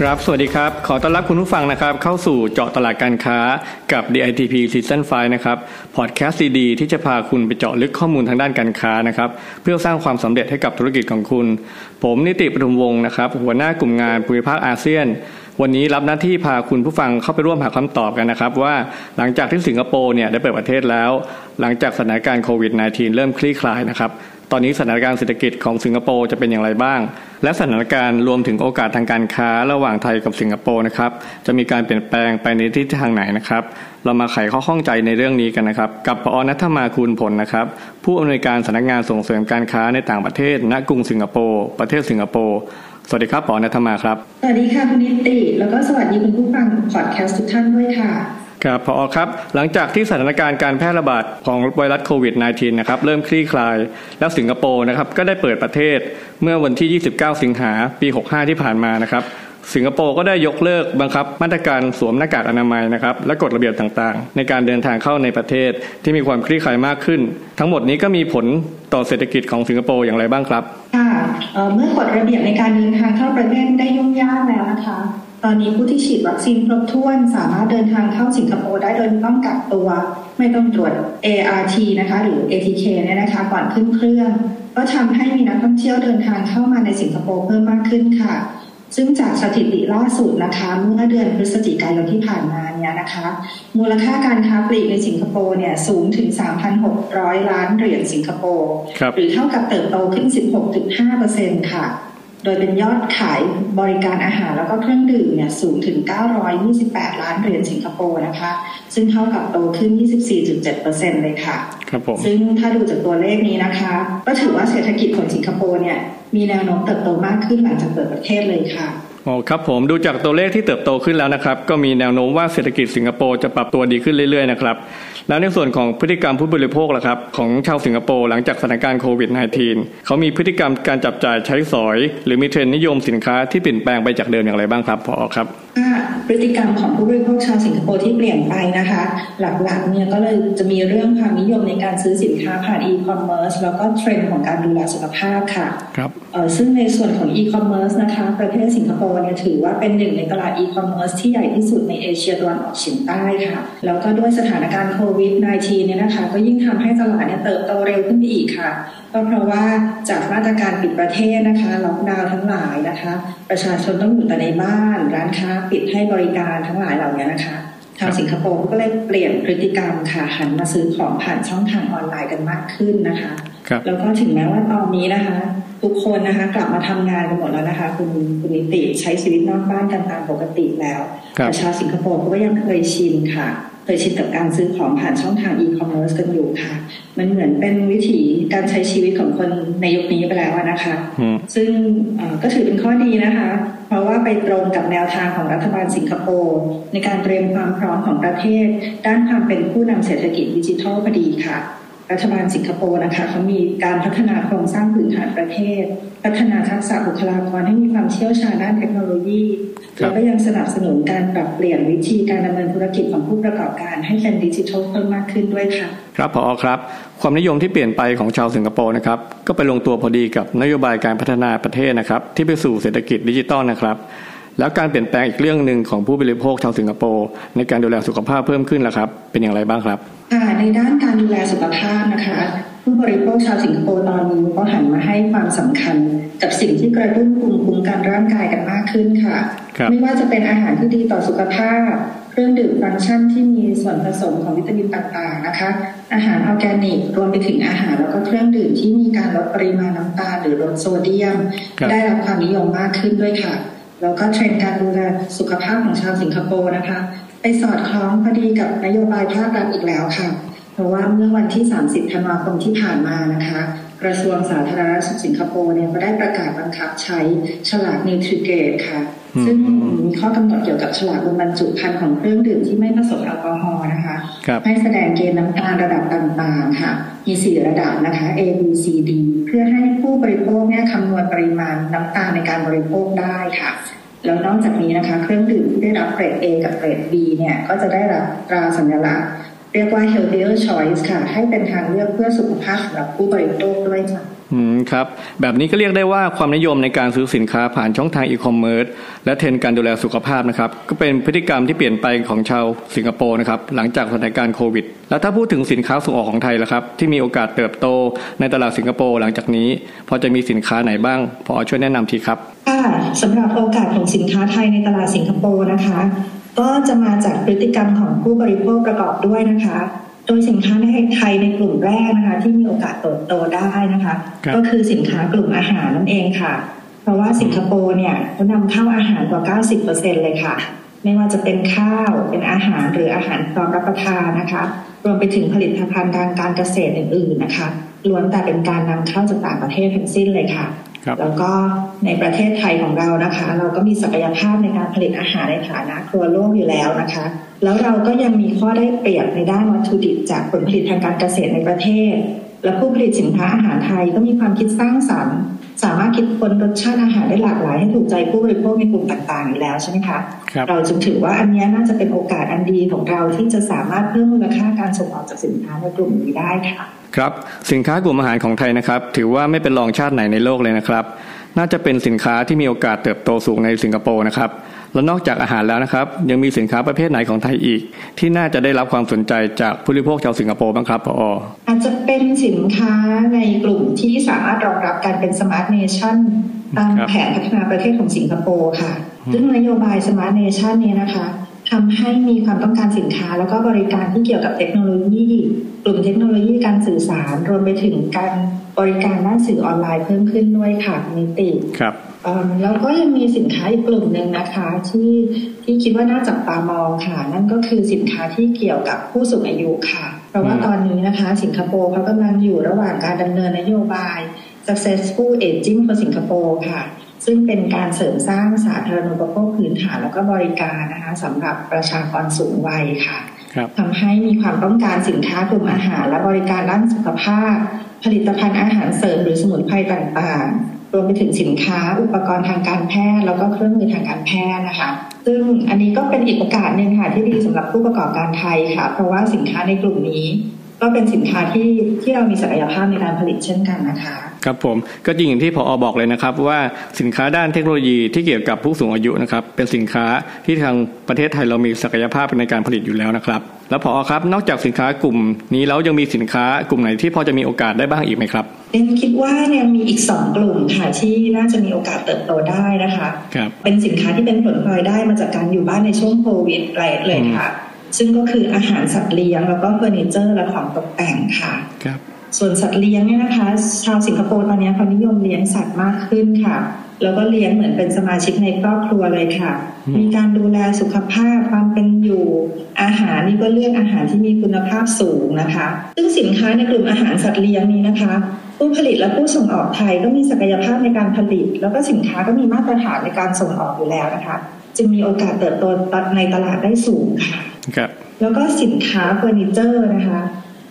ครับ สวัสดีครับ ขอต้อนรับคุณผู้ฟังนะครับ เข้าสู่เจาะตลาดการค้ากับ DITP Season 5 นะครับ พอดแคสต์ดีๆที่จะพาคุณไปเจาะลึกข้อมูลทางด้านการค้านะครับ เพื่อสร้างความสำเร็จให้กับธุรกิจของคุณ ผมนิติปทุมวงศ์นะครับ หัวหน้ากลุ่มงานภูมิภาคอาเซียน วันนี้รับหน้าที่พาคุณผู้ฟังเข้าไปร่วมหาคำตอบกันนะครับ ว่าหลังจากที่สิงคโปร์เนี่ยได้เปิดประเทศแล้ว หลังจากสถานการณ์โควิด -19 เริ่มคลี่คลายนะครับ ตอนนี้สถานการณ์เศรษฐกิจของสิงคโปร์จะเป็นอย่างไรบ้าง และสถานการณ์รวมถึงโอกาสทางการค้าระหว่างไทยกับสิงคโปร์นะครับ จะมีการเปลี่ยนแปลงไปในทิศทางไหนนะครับ เรามาไขข้อข้องใจในเรื่องนี้กันนะครับ กับปอนัทมาคูณผลนะครับ ผู้อำนวยการสำนักงานส่งเสริมการค้าในต่างประเทศ ณ กรุงสิงคโปร์ ประเทศสิงคโปร์ สวัสดีครับปอนัทมาครับ สวัสดีค่ะคุณนิติ แล้วก็สวัสดีคุณผู้ฟังพอดแคสต์ทุกท่านด้วยค่ะ ครับพอครับ หลังจากที่สถานการณ์การแพร่ระบาดของไวรัสโควิด -19 นะครับเริ่มคลี่คลาย แล้วสิงคโปร์นะครับก็ได้เปิดประเทศเมื่อวันที่ 29 สิงหาปี 65 ที่ผ่านมานะครับ สิงคโปร์ก็ได้ยกเลิกบังคับมาตรการสวมหน้ากากอนามัยนะครับและกฎระเบียบต่างๆ ในการเดินทางเข้าในประเทศที่มีความคลี่คลายมากขึ้น ทั้งหมดนี้ก็มีผลต่อเศรษฐกิจของสิงคโปร์อย่างไรบ้างครับค่ะเเมื่อกฎระเบียบในการเดินทางเข้าประเทศได้ยุ่งยากแล้วนะคะ ตอนนี้ผู้ที่ฉีดวัคซีนครบถ้วนสามารถเดินทางเข้าสิงคโปร์ได้โดยไม่ต้องกักตัว ไม่ต้องตรวจ ART นะคะหรือ ATK เนี่ยนะคะก่อนขึ้นเครื่อง ก็ทำให้มีนักท่องเที่ยวเดินทางเข้ามาในสิงคโปร์เพิ่มมากขึ้นค่ะ ซึ่งจากสถิติล่าสุดนะคะเมื่อเดือนพฤศจิกายนที่ผ่านมาเนี่ยนะคะมูลค่าการค้าปลีกในสิงคโปร์เนี่ยสูงถึง 3,600 ล้านเหรียญสิงคโปร์ครับหรือเท่ากับเติบโตขึ้น 16.5%ค่ะ โดยเป็นยอดขายบริการอาหารแล้วก็เครื่องดื่มเนี่ยสูงถึง 928 ล้านเหรียญสิงคโปร์นะคะ ซึ่งเท่ากับโตขึ้น 24.7%เลยค่ะครับผมซึ่งถ้าดูจากตัวเลขนี้นะคะ ก็ถือว่าเศรษฐกิจของสิงคโปร์เนี่ยมีแนวโน้มเติบโตมากขึ้นหลังจากเปิดประเทศเลยค่ะ อ๋อครับผมดูจากตัวเลขที่เติบโตขึ้นแล้วนะครับ ก็มีแนวโน้มว่าเศรษฐกิจสิงคโปร์จะปรับตัวดีขึ้นเรื่อยๆนะครับแล้วในส่วนของพฤติกรรมผู้บริโภคล่ะครับของชาวสิงคโปร์หลังจากสถานการณ์โควิด -19 เขามีพฤติกรรมการจับจ่ายใช้สอย หรือมีเทรนด์นิยมสินค้าที่เปลี่ยนแปลงไปจากเดิมอย่างไรบ้างครับพอครับว่าพฤติกรรมของผู้บริโภคชาวสิงคโปร์ที่เปลี่ยนไปนะคะ หลักๆเนี่ยก็เลยจะมีเรื่องความนิยมในการซื้อสินค้าผ่านอีคอมเมิร์ซแล้วก็เทรนด์ของการดูแลสุขภาพค่ะครับเอ่อซึ่งในส่วนของอีคอมเมิร์ซนะคะประเทศสิงคโปร์เนี่ยถือว่าเป็นหนึ่งในตลาดอีคอมเมิร์ซที่ใหญ่ที่สุดในเอเชียตะวันออกเฉียงใต้ค่ะ แล้วก็ด้วยสถานการณ์โควิด -19 เนี่ยนะคะ ก็ยิ่งทำให้ตลาดเนี่ยเติบโตเร็วขึ้นไปอีกค่ะก็เพราะว่าจากมาตรการปิดประเทศนะคะล็อกดาวน์ทั้งหลายนะคะ ประชาชนต้องอยู่แต่ในบ้าน ร้านค้าปิดให้บริการทั้งหลายเหล่านี้นะคะทางสิงคโปร์ก็เลยเปลี่ยนพฤติกรรมค่ะหันมาซื้อของผ่านช่องทางออนไลน์กันมากขึ้นนะคะครับแล้วก็ถึงแม้ว่าตอนนี้นะคะ ทุกคนนะคะกลับมาทำงานกันหมดแล้วนะคะ คุณคุณนิติใช้ชีวิตนอกบ้านกันตามปกติแล้วครับแต่ชาวสิงคโปร์ก็ยังเคยชินค่ะ เคยชินกับการซื้อของผ่านช่องทางอีคอมเมิร์ซกันอยู่ค่ะ มันเหมือนเป็นวิถีการใช้ชีวิตของคนในยุคนี้ไปแล้วอะนะคะอืมซึ่งเอ่อก็ถือเป็นข้อดีนะคะ เพราะว่าไปตรงกับแนวทางของรัฐบาลสิงคโปร์ในการเตรียมความพร้อมของประเทศ ด้านความเป็นผู้นำเศรษฐกิจดิจิทัลพอดีค่ะ รัฐบาลสิงคโปร์นะคะเขามีการพัฒนาโครงสร้างพื้นฐานประเทศ พัฒนาทักษะบุคลากรให้มีความเชี่ยวชาญด้านเทคโนโลยีครับแล้วก็ยังสนับสนุนการปรับเปลี่ยนวิธีการดำเนินธุรกิจของผู้ประกอบการให้เป็นดิจิทัลเพิ่มมากขึ้นด้วยค่ะ ครับพอครับ ความนิยมที่เปลี่ยนไปของชาวสิงคโปร์นะครับก็ไปลงตัวพอดีกับนโยบายการพัฒนาประเทศนะครับ ที่ไปสู่เศรษฐกิจดิจิตอลนะครับ แล้วการเปลี่ยนแปลงอีกเรื่องหนึ่งของผู้บริโภคชาวสิงคโปร์ในการดูแลสุขภาพเพิ่มขึ้นแล้วครับ เป็นอย่างไรบ้างครับค่ะในด้านการดูแลสุขภาพนะคะ ผู้บริโภคชาวสิงคโปร์ตอนนี้ก็หันมาให้ความสำคัญ กับสิ่งที่กระตุ้นภูมิคุ้มกันร่างกายกันมากขึ้นค่ะครับไม่ว่าจะเป็นอาหารที่ดีต่อสุขภาพ เครื่องดื่มฟังก์ชันที่มีส่วนผสมของวิตามินต่างๆนะคะ อาหารออร์แกนิกรวมไปถึงอาหารแล้วก็เครื่องดื่มที่มีการลดปริมาณน้ำตาลหรือลดโซเดียมครับได้รับความนิยมมากขึ้นด้วยค่ะ แล้วก็เทรนด์การดูแลสุขภาพของชาวสิงคโปร์นะคะ ไปสอดคล้องพอดีกับนโยบายภาครัฐอีกแล้วค่ะ เพราะว่าเมื่อวันที่ 30 ธันวาคมที่ผ่านมานะคะ กระทรวงสาธารณสุขสิงคโปร์เนี่ยก็ได้ประกาศบังคับใช้ฉลากนิวทริเกตค่ะ ซึ่งมีข้อกำหนดเกี่ยวกับฉลากบนบรรจุภัณฑ์ของเครื่องดื่มที่ไม่ผสมแอลกอฮอล์นะคะครับให้แสดงเกณฑ์น้ำตาลระดับต่างๆค่ะ มีสี่ระดับนะคะ A B C D เพื่อให้ผู้บริโภคเนี่ยคำนวณปริมาณน้ำตาลในการบริโภคได้ค่ะแล้วนอกจากนี้นะคะ เครื่องดื่มที่ได้รับเกรด A กับเกรด B เนี่ยก็จะได้รับตราสัญลักษณ์ เรียกว่า healthier choice ค่ะ ให้เป็นทางเลือกเพื่อสุขภาพสำหรับผู้บริโภคด้วยค่ะอืมครับ แบบนี้ก็เรียกได้ว่าความนิยมในการซื้อสินค้าผ่านช่องทางอีคอมเมิร์ซและเทรนด์การดูแลสุขภาพนะครับ ก็เป็นพฤติกรรมที่เปลี่ยนไปของชาวสิงคโปร์นะครับ หลังจากสถานการณ์โควิด แล้วถ้าพูดถึงสินค้าส่งออกของไทยล่ะครับ ที่มีโอกาสเติบโตในตลาดสิงคโปร์หลังจากนี้ พอจะมีสินค้าไหนบ้าง พอช่วยแนะนำทีครับค่ะสำหรับโอกาสของสินค้าไทยในตลาดสิงคโปร์นะคะ ก็จะมาจากพฤติกรรมของผู้บริโภคประกอบด้วยนะคะ โดยสินค้าในไทยในกลุ่มแรกนะคะ ที่มีโอกาสเติบโตได้นะคะครับก็คือสินค้ากลุ่มอาหารนั่นเองค่ะ เพราะว่าสิงคโปร์เนี่ยเขานำเข้าอาหารกว่า 90%เลยค่ะ ไม่ว่าจะเป็นข้าวเป็นอาหารหรืออาหารพร้อมรับประทานนะคะ รวมไปถึงผลิตภัณฑ์ทางการเกษตรอื่น ๆนะคะ ล้วนแต่เป็นการนำเข้าจากต่างประเทศทั้งสิ้นเลยค่ะครับแล้วก็ในประเทศไทยของเรานะคะ เราก็มีศักยภาพในการผลิตอาหารในฐานะครัวโลกอยู่แล้วนะคะ แล้วเราก็ยังมีข้อได้เปรียบในด้านวัตถุดิบจากผลผลิตทางการเกษตรในประเทศ และผู้ผลิตสินค้าอาหารไทยก็มีความคิดสร้างสรรค์ สามารถคิดค้นรสชาติอาหารได้หลากหลายให้ถูกใจผู้บริโภคในกลุ่มต่างๆอยู่แล้วใช่ไหมคะครับเราจึงถือว่าอันเนี้ยน่าจะเป็นโอกาสอันดีของเราที่จะสามารถเพิ่มมูลค่าการส่งออกจากสินค้าในกลุ่มนี้ได้ค่ะครับสินค้ากลุ่มอาหารของไทยนะครับ ถือว่าไม่เป็นรองชาติไหนในโลกเลยนะครับ น่าจะเป็นสินค้าที่มีโอกาสเติบโตสูงในสิงคโปร์นะครับ แล้วนอกจากอาหารแล้วนะครับ ยังมีสินค้าประเภทไหนของไทยอีก ที่น่าจะได้รับความสนใจจากผู้บริโภคชาวสิงคโปร์บ้างครับพออาจจะเป็นสินค้าในกลุ่มที่สามารถรองรับการเป็น Smart Nation ตามครับแผนพัฒนาประเทศของสิงคโปร์ค่ะ ซึ่งนโยบาย Smart Nation นี้นะคะทำให้มีความต้องการสินค้าแล้วก็บริการที่เกี่ยวกับเทคโนโลยี กลุ่มเทคโนโลยีการสื่อสาร รวมไปถึงการบริการด้านสื่อออนไลน์เพิ่มขึ้นด้วยค่ะนิติครับเอิ่ม แล้วก็ยังมีสินค้าอีกกลุ่มหนึ่งนะคะ ที่ที่คิดว่าน่าจับตามองค่ะ นั่นก็คือสินค้าที่เกี่ยวกับผู้สูงอายุค่ะ เพราะว่าอืมตอนนี้นะคะ สิงคโปร์เขากำลังอยู่ระหว่างการดำเนินนโยบาย successful aging for สิงคโปร์ค่ะ ซึ่งเป็นการเสริมสร้างสาธารณูปโภคพื้นฐานแล้วก็บริการนะคะสำหรับประชากรสูงวัยค่ะครับทำให้มีความต้องการสินค้ากลุ่มอาหาร และบริการด้านสุขภาพ ผลิตภัณฑ์อาหารเสริมหรือสมุนไพรต่างๆ รวมไปถึงสินค้าอุปกรณ์ทางการแพทย์ แล้วก็เครื่องมือทางการแพทย์นะคะซึ่งอันนี้ก็เป็นอีกโอกาสหนึ่งค่ะที่ดีสำหรับผู้ประกอบการไทยค่ะ เพราะว่าสินค้าในกลุ่มนี้ ก็เป็นสินค้าที่ที่เรามีศักยภาพในการผลิตเช่นกันนะคะครับผมก็จริงอย่างที่พออบอกเลยนะครับ ว่าสินค้าด้านเทคโนโลยีที่เกี่ยวกับผู้สูงอายุนะครับเป็นสินค้าที่ทางประเทศไทยเรามีศักยภาพในการผลิตอยู่แล้วนะครับ แล้วพอครับนอกจากสินค้ากลุ่มนี้แล้วยังมีสินค้ากลุ่มไหนที่พอจะมีโอกาสได้บ้างอีกไหมครับเอ็นคิดว่าเนี่ยมีอีกสองกลุ่มค่ะที่น่าจะมีโอกาสเติบโตได้นะคะครับเป็นสินค้าที่เป็นผลพลอยได้มาจากการอยู่บ้านในช่วงโควิดเลยค่ะ ซึ่งก็คืออาหารสัตว์เลี้ยง แล้วก็เฟอร์นิเจอร์และของตกแต่งค่ะครับส่วนสัตว์เลี้ยงเนี่ยนะคะ ชาวสิงคโปร์ตอนนี้เขานิยมเลี้ยงสัตว์มากขึ้นค่ะ แล้วก็เลี้ยงเหมือนเป็นสมาชิกในครอบครัวเลยค่ะอืมมีการดูแลสุขภาพความเป็นอยู่ อาหารนี่ก็เลือกอาหารที่มีคุณภาพสูงนะคะ ซึ่งสินค้าในกลุ่มอาหารสัตว์เลี้ยงนี้นะคะ ผู้ผลิตและผู้ส่งออกไทยก็มีศักยภาพในการผลิต แล้วก็สินค้าก็มีมาตรฐานในการส่งออกอยู่แล้วนะคะ จึงมีโอกาสเติบโตในตลาดได้สูงค่ะครับแล้วก็สินค้าเฟอร์นิเจอร์นะคะ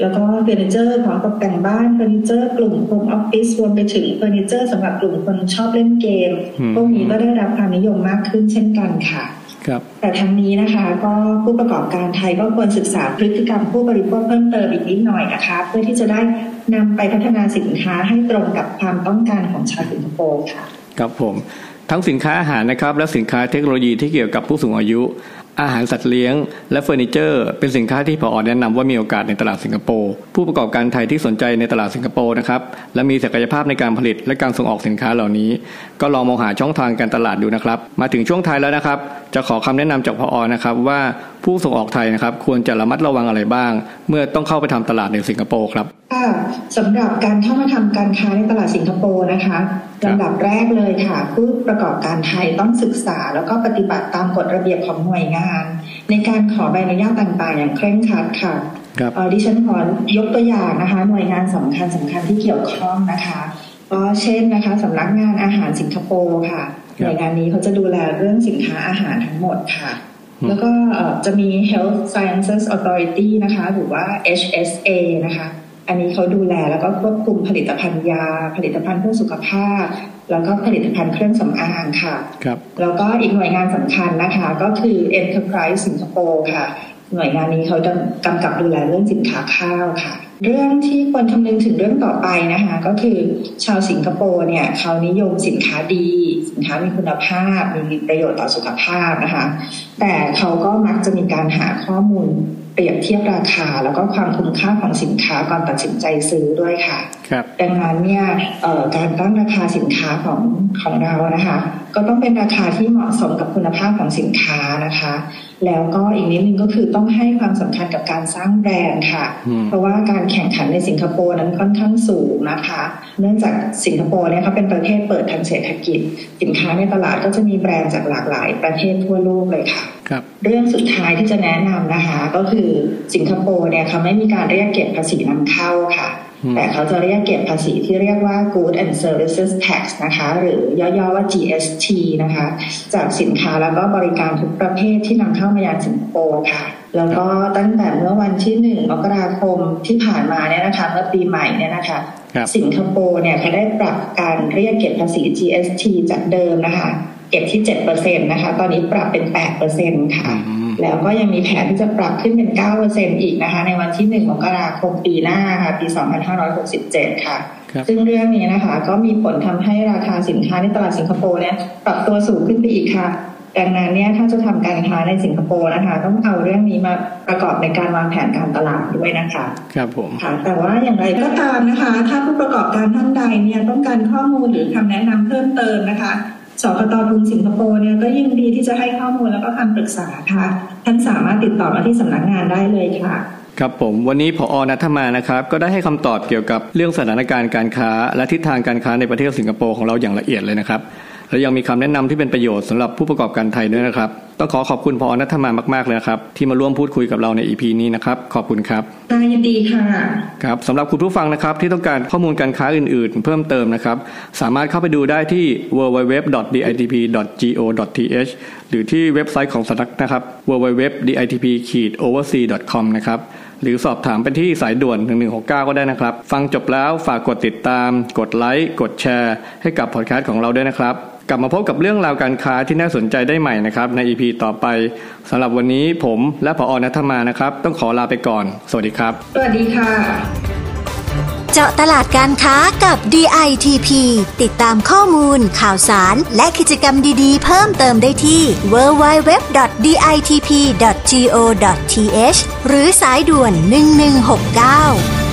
แล้วก็เฟอร์นิเจอร์ของตกแต่งบ้านเฟอร์นิเจอร์กลุ่มโฮมออฟฟิศรวมไปถึงเฟอร์นิเจอร์สำหรับกลุ่มคนชอบเล่นเกมอืมพวกนี้ก็ได้รับความนิยมมากขึ้นเช่นกันค่ะครับแต่ทั้งนี้นะคะก็ผู้ประกอบการไทยก็ควรศึกษาพฤติกรรมผู้บริโภคเพิ่มเติมอีกนิดหน่อยนะคะ เพื่อที่จะได้นำไปพัฒนาสินค้าให้ตรงกับความต้องการของชาวสิงคโปร์ค่ะครับผม ทั้งสินค้าอาหารนะครับและสินค้าเทคโนโลยีที่เกี่ยวกับผู้สูงอายุ อาหารสัตว์เลี้ยง และเฟอร์นิเจอร์ เป็นสินค้าที่พอแนะนำว่ามีโอกาสในตลาดสิงคโปร์ผู้ประกอบการไทยที่สนใจในตลาดสิงคโปร์นะครับและมีศักยภาพในการผลิตและการส่งออกสินค้าเหล่านี้ ก็ลองมองหาช่องทางการตลาดดูนะครับ มาถึงช่วงท้ายแล้วนะครับ จะขอคำแนะนำจากพอนะครับว่าผู้ส่งออกไทยนะครับควรจะระมัดระวังอะไรบ้าง เมื่อต้องเข้าไปทำตลาดในสิงคโปร์ครับ สำหรับการเข้ามาทำการค้าในตลาดสิงคโปร์นะคะครับลำดับแรกเลยค่ะ ผู้ประกอบการไทยต้องศึกษา แล้วก็ปฏิบัติตามกฎระเบียบของหน่วยงาน ในการขอใบอนุญาตต่างๆ อย่างเคร่งครัดค่ะครับเอ่อดิฉันขอยกตัวอย่างนะคะ หน่วยงานสำคัญสำคัญที่เกี่ยวข้องนะคะก็เช่นนะคะสำนักงานอาหารสิงคโปร์ค่ะหน่วยงานนี้เขาจะดูแลเรื่องสินค้าอาหารทั้งหมดค่ะ แล้วก็จะมี Health Sciences Authority นะคะ หรือว่า HSA นะคะ อันนี้เขาดูแลแล้วก็ควบคุมผลิตภัณฑ์ยา ผลิตภัณฑ์เพื่อสุขภาพ แล้วก็ผลิตภัณฑ์เครื่องสำอางค่ะครับแล้วก็อีกหน่วยงานสำคัญนะคะ ก็คือ Enterprise สิงคโปร์ค่ะ หน่วยงานนี้เขาจะกำกับดูแลเรื่องสินค้าข้าวค่ะ เรื่องที่ควรคำนึงถึงเรื่องต่อไปนะคะ ก็คือชาวสิงคโปร์เนี่ยเขานิยมสินค้าดี สินค้ามีคุณภาพ มีประโยชน์ต่อสุขภาพนะคะ แต่เขาก็มักจะมีการหาข้อมูล เปรียบเทียบราคา แล้วก็ความคุ้มค่าของสินค้าก่อนตัดสินใจซื้อด้วยค่ะ ดังนั้นเนี่ยการตั้งราคาสินค้าของของเรานะคะ ก็ต้องเป็นราคาที่เหมาะสมกับคุณภาพของสินค้านะคะ แล้วก็อีกนิดนึงก็คือต้องให้ความสำคัญกับการสร้างแบรนด์ค่ะ เพราะว่าการแข่งขันในสิงคโปร์นั้นค่อนข้างสูงนะคะ เนื่องจากสิงคโปร์เนี่ยเขาเป็นประเทศเปิดทางเศรษฐกิจ สินค้าในตลาดก็จะมีแบรนด์จากหลากหลาย ประเทศทั่วโลกเลยค่ะครับเรื่องสุดท้ายที่จะแนะนำนะคะ ก็คือสิงคโปร์เนี่ยเขาไม่มีการเรียกเก็บภาษีนำเข้าค่ะ แต่เขาจะเรียกเก็บภาษีที่เรียกว่า Good and Services Tax นะคะ หรือย่อๆว่า GST นะคะ จากสินค้าแล้วก็บริการทุกประเภทที่นำเข้ามายังสิงคโปร์ค่ะ แล้วก็ตั้งแต่เมื่อวันที่หนึ่งมกราคมที่ผ่านมาเนี่ยนะคะเมื่อปีใหม่เนี่ยนะคะสิงคโปร์เนี่ยเขาได้ปรับการเรียกเก็บภาษี GST จากเดิมนะคะ เก็บที่ 7%นะคะ ตอนนี้ปรับเป็น 8%ค่ะ แล้วก็ยังมีแผนที่จะปรับขึ้นเป็น 9%อีกนะคะ ในวันที่ 1 มกราคมปีหน้าค่ะ ปี 2567 ค่ะ ซึ่งเรื่องนี้นะคะ ก็มีผลทำให้ราคาสินค้าในตลาดสิงคโปร์เนี่ยปรับตัวสูงขึ้นไปอีกค่ะ ดังนั้นเนี่ยถ้าจะทำการค้าในสิงคโปร์นะคะ ต้องเอาเรื่องนี้มาประกอบในการวางแผนการตลาดด้วยนะคะ ครับผมค่ะ แต่ว่าอย่างไรก็ตามนะคะ ถ้าผู้ประกอบการท่านใดเนี่ยต้องการข้อมูลหรือคำแนะนำเพิ่มเติมนะคะ สกตทุนสิงคโปร์เนี่ยก็ยินดีที่จะให้ข้อมูลแล้วก็คำปรึกษาค่ะ ท่านสามารถติดต่อมาที่สำนักงานได้เลยค่ะครับผมวันนี้พออนัทมานะครับ ก็ได้ให้คำตอบเกี่ยวกับเรื่องสถานการณ์การค้า และทิศทางการค้าในประเทศสิงคโปร์ของเราอย่างละเอียดเลยนะครับ และยังมีคำแนะนำที่เป็นประโยชน์สำหรับผู้ประกอบการไทยด้วยนะครับ ต้องขอขอบคุณพออนัทมามาก ๆ เลยครับ ที่มาร่วมพูดคุยกับเราใน EP นี้นะครับ ขอบคุณครับได้ยินดีค่ะ ครับสำหรับคุณผู้ฟังนะครับ ที่ต้องการข้อมูลการค้าอื่น ๆ เพิ่มเติมนะครับ สามารถเข้าไปดูได้ที่ www.ditp.go.th หรือที่เว็บไซต์ของสำนักนะครับ www.ditp-oversea.com นะครับหรือสอบถามไปที่สายด่วน 1169 ก็ได้นะครับ ฟังจบแล้วฝากกดติดตาม กดไลค์ กดแชร์ ให้กับพอดแคสต์ของเราด้วยนะครับ กลับมาพบกับเรื่องราวการค้าที่น่าสนใจได้ใหม่นะครับใน EP ต่อไปสำหรับวันนี้ผมและพออนัทมานะครับ ต้องขอลาไปก่อน สวัสดีครับ สวัสดีค่ะ เจาะตลาดการค้ากับ DITP ติดตามข้อมูล ข่าวสาร และกิจกรรมดีๆ เพิ่มเติมได้ที่ www.ditp.go.th หรือสายด่วน 1169